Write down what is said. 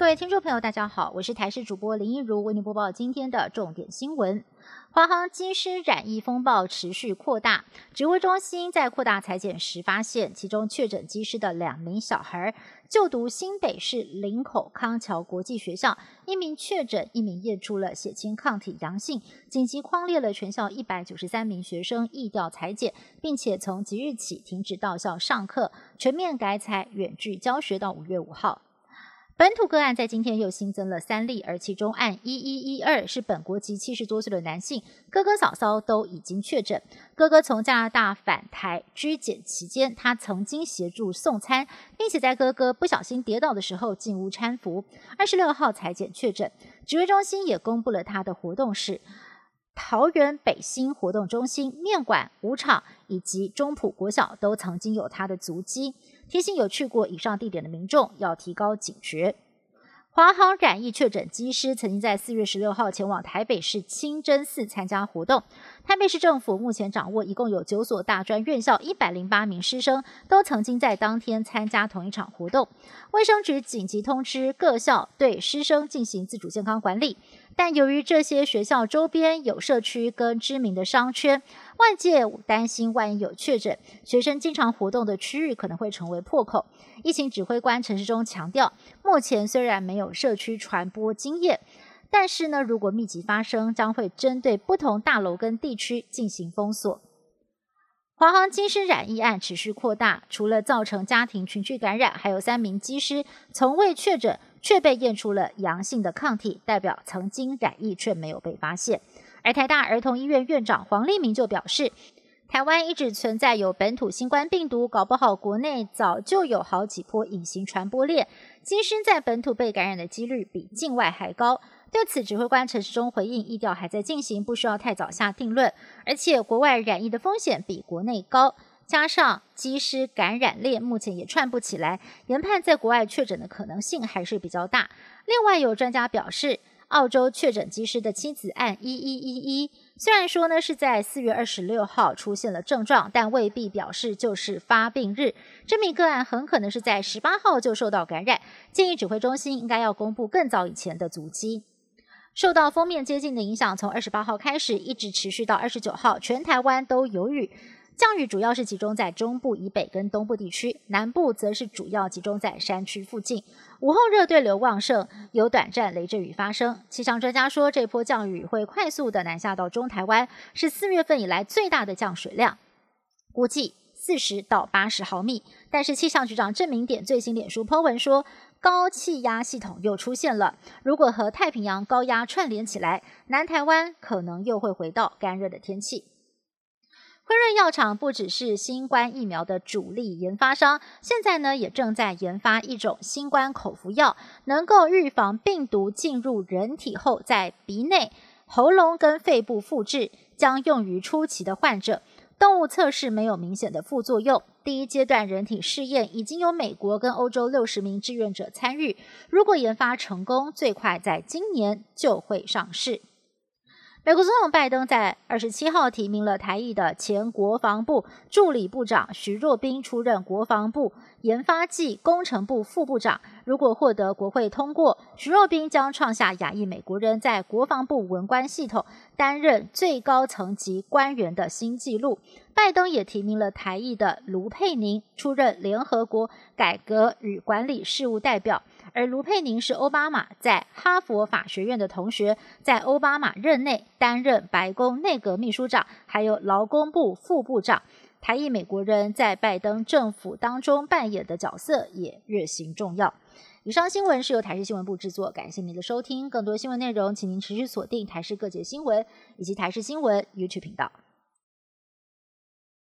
各位听众朋友，大家好，我是台视主播林一如，为您播报今天的重点新闻。华航机师染疫风暴持续扩大，指挥中心在扩大裁剪时发现，其中确诊机师的两名小孩就读新北市林口康桥国际学校，一名确诊，一名验出了血清抗体阳性，紧急框列了全校一百九十三名学生疫调裁剪，并且从即日起停止到校上课，全面改采远距教学到五月五号。本土个案在今天又新增了三例，而其中案一一一二是本国籍七十多岁的男性，哥哥嫂嫂都已经确诊。哥哥从加拿大返台居检期间，他曾经协助送餐，并且在哥哥不小心跌倒的时候进屋搀扶。二十六号裁检确诊，指挥中心也公布了他的活动史。桃园北新活动中心、面馆、舞场以及中埔国小都曾经有他的足迹，提醒有去过以上地点的民众要提高警觉。华航染疫确诊机师曾经在四月十六号前往台北市清真寺参加活动。台北市政府目前掌握一共有九所大专院校一百零八名师生都曾经在当天参加同一场活动。卫生局紧急通知各校对师生进行自主健康管理。但由于这些学校周边有社区跟知名的商圈，外界担心万一有确诊，学生经常活动的区域可能会成为破口。疫情指挥官陈世忠强调，目前虽然没有社区传播经验，但是呢，如果密集发生，将会针对不同大楼跟地区进行封锁。华航机师染疫案持续扩大，除了造成家庭群聚感染，还有三名机师从未确诊却被验出了阳性的抗体，代表曾经染疫却没有被发现。而台大儿童医院院长黄立明就表示，台湾一直存在有本土新冠病毒，搞不好国内早就有好几波隐形传播链，机师在本土被感染的几率比境外还高。对此，指挥官陈时中回应：疫调还在进行，不需要太早下定论。而且，国外染疫的风险比国内高，加上机师感染链目前也串不起来，研判在国外确诊的可能性还是比较大。另外，有专家表示，澳洲确诊机师的妻子案一一一一，虽然说呢是在四月二十六号出现了症状，但未必表示就是发病日。这名个案很可能是在十八号就受到感染，建议指挥中心应该要公布更早以前的足迹。受到封面接近的影响，从二十八号开始一直持续到二十九号，全台湾都有雨，降雨主要是集中在中部以北跟东部地区，南部则是主要集中在山区附近。午后热对流旺盛，有短暂雷阵雨发生。气象专家说，这波降雨会快速的南下到中台湾，是四月份以来最大的降水量，估计四十到八十毫米。但是气象局长郑明典最新脸书 po 文说。高气压系统又出现了，如果和太平洋高压串联起来，南台湾可能又会回到干热的天气。辉瑞药厂不只是新冠疫苗的主力研发商，现在呢也正在研发一种新冠口服药，能够预防病毒进入人体后在鼻内、喉咙跟肺部复制，将用于初期的患者。动物测试没有明显的副作用。第一阶段人体试验已经有美国跟欧洲六十名志愿者参与。如果研发成功，最快在今年就会上市。美国总统拜登在二十七号提名了台裔的前国防部助理部长徐若冰出任国防部研发暨工程部副部长。如果获得国会通过，徐若冰将创下亚裔美国人在国防部文官系统担任最高层级官员的新纪录。拜登也提名了台裔的卢佩宁出任联合国改革与管理事务代表。而卢佩宁是奥巴马在哈佛法学院的同学，在奥巴马任内担任白宫内阁秘书长，还有劳工部副部长。台裔美国人在拜登政府当中扮演的角色也越行重要。以上新闻是由台视新闻部制作，感谢您的收听。更多新闻内容，请您持续锁定台视各界新闻以及台视新闻 YouTube 频道。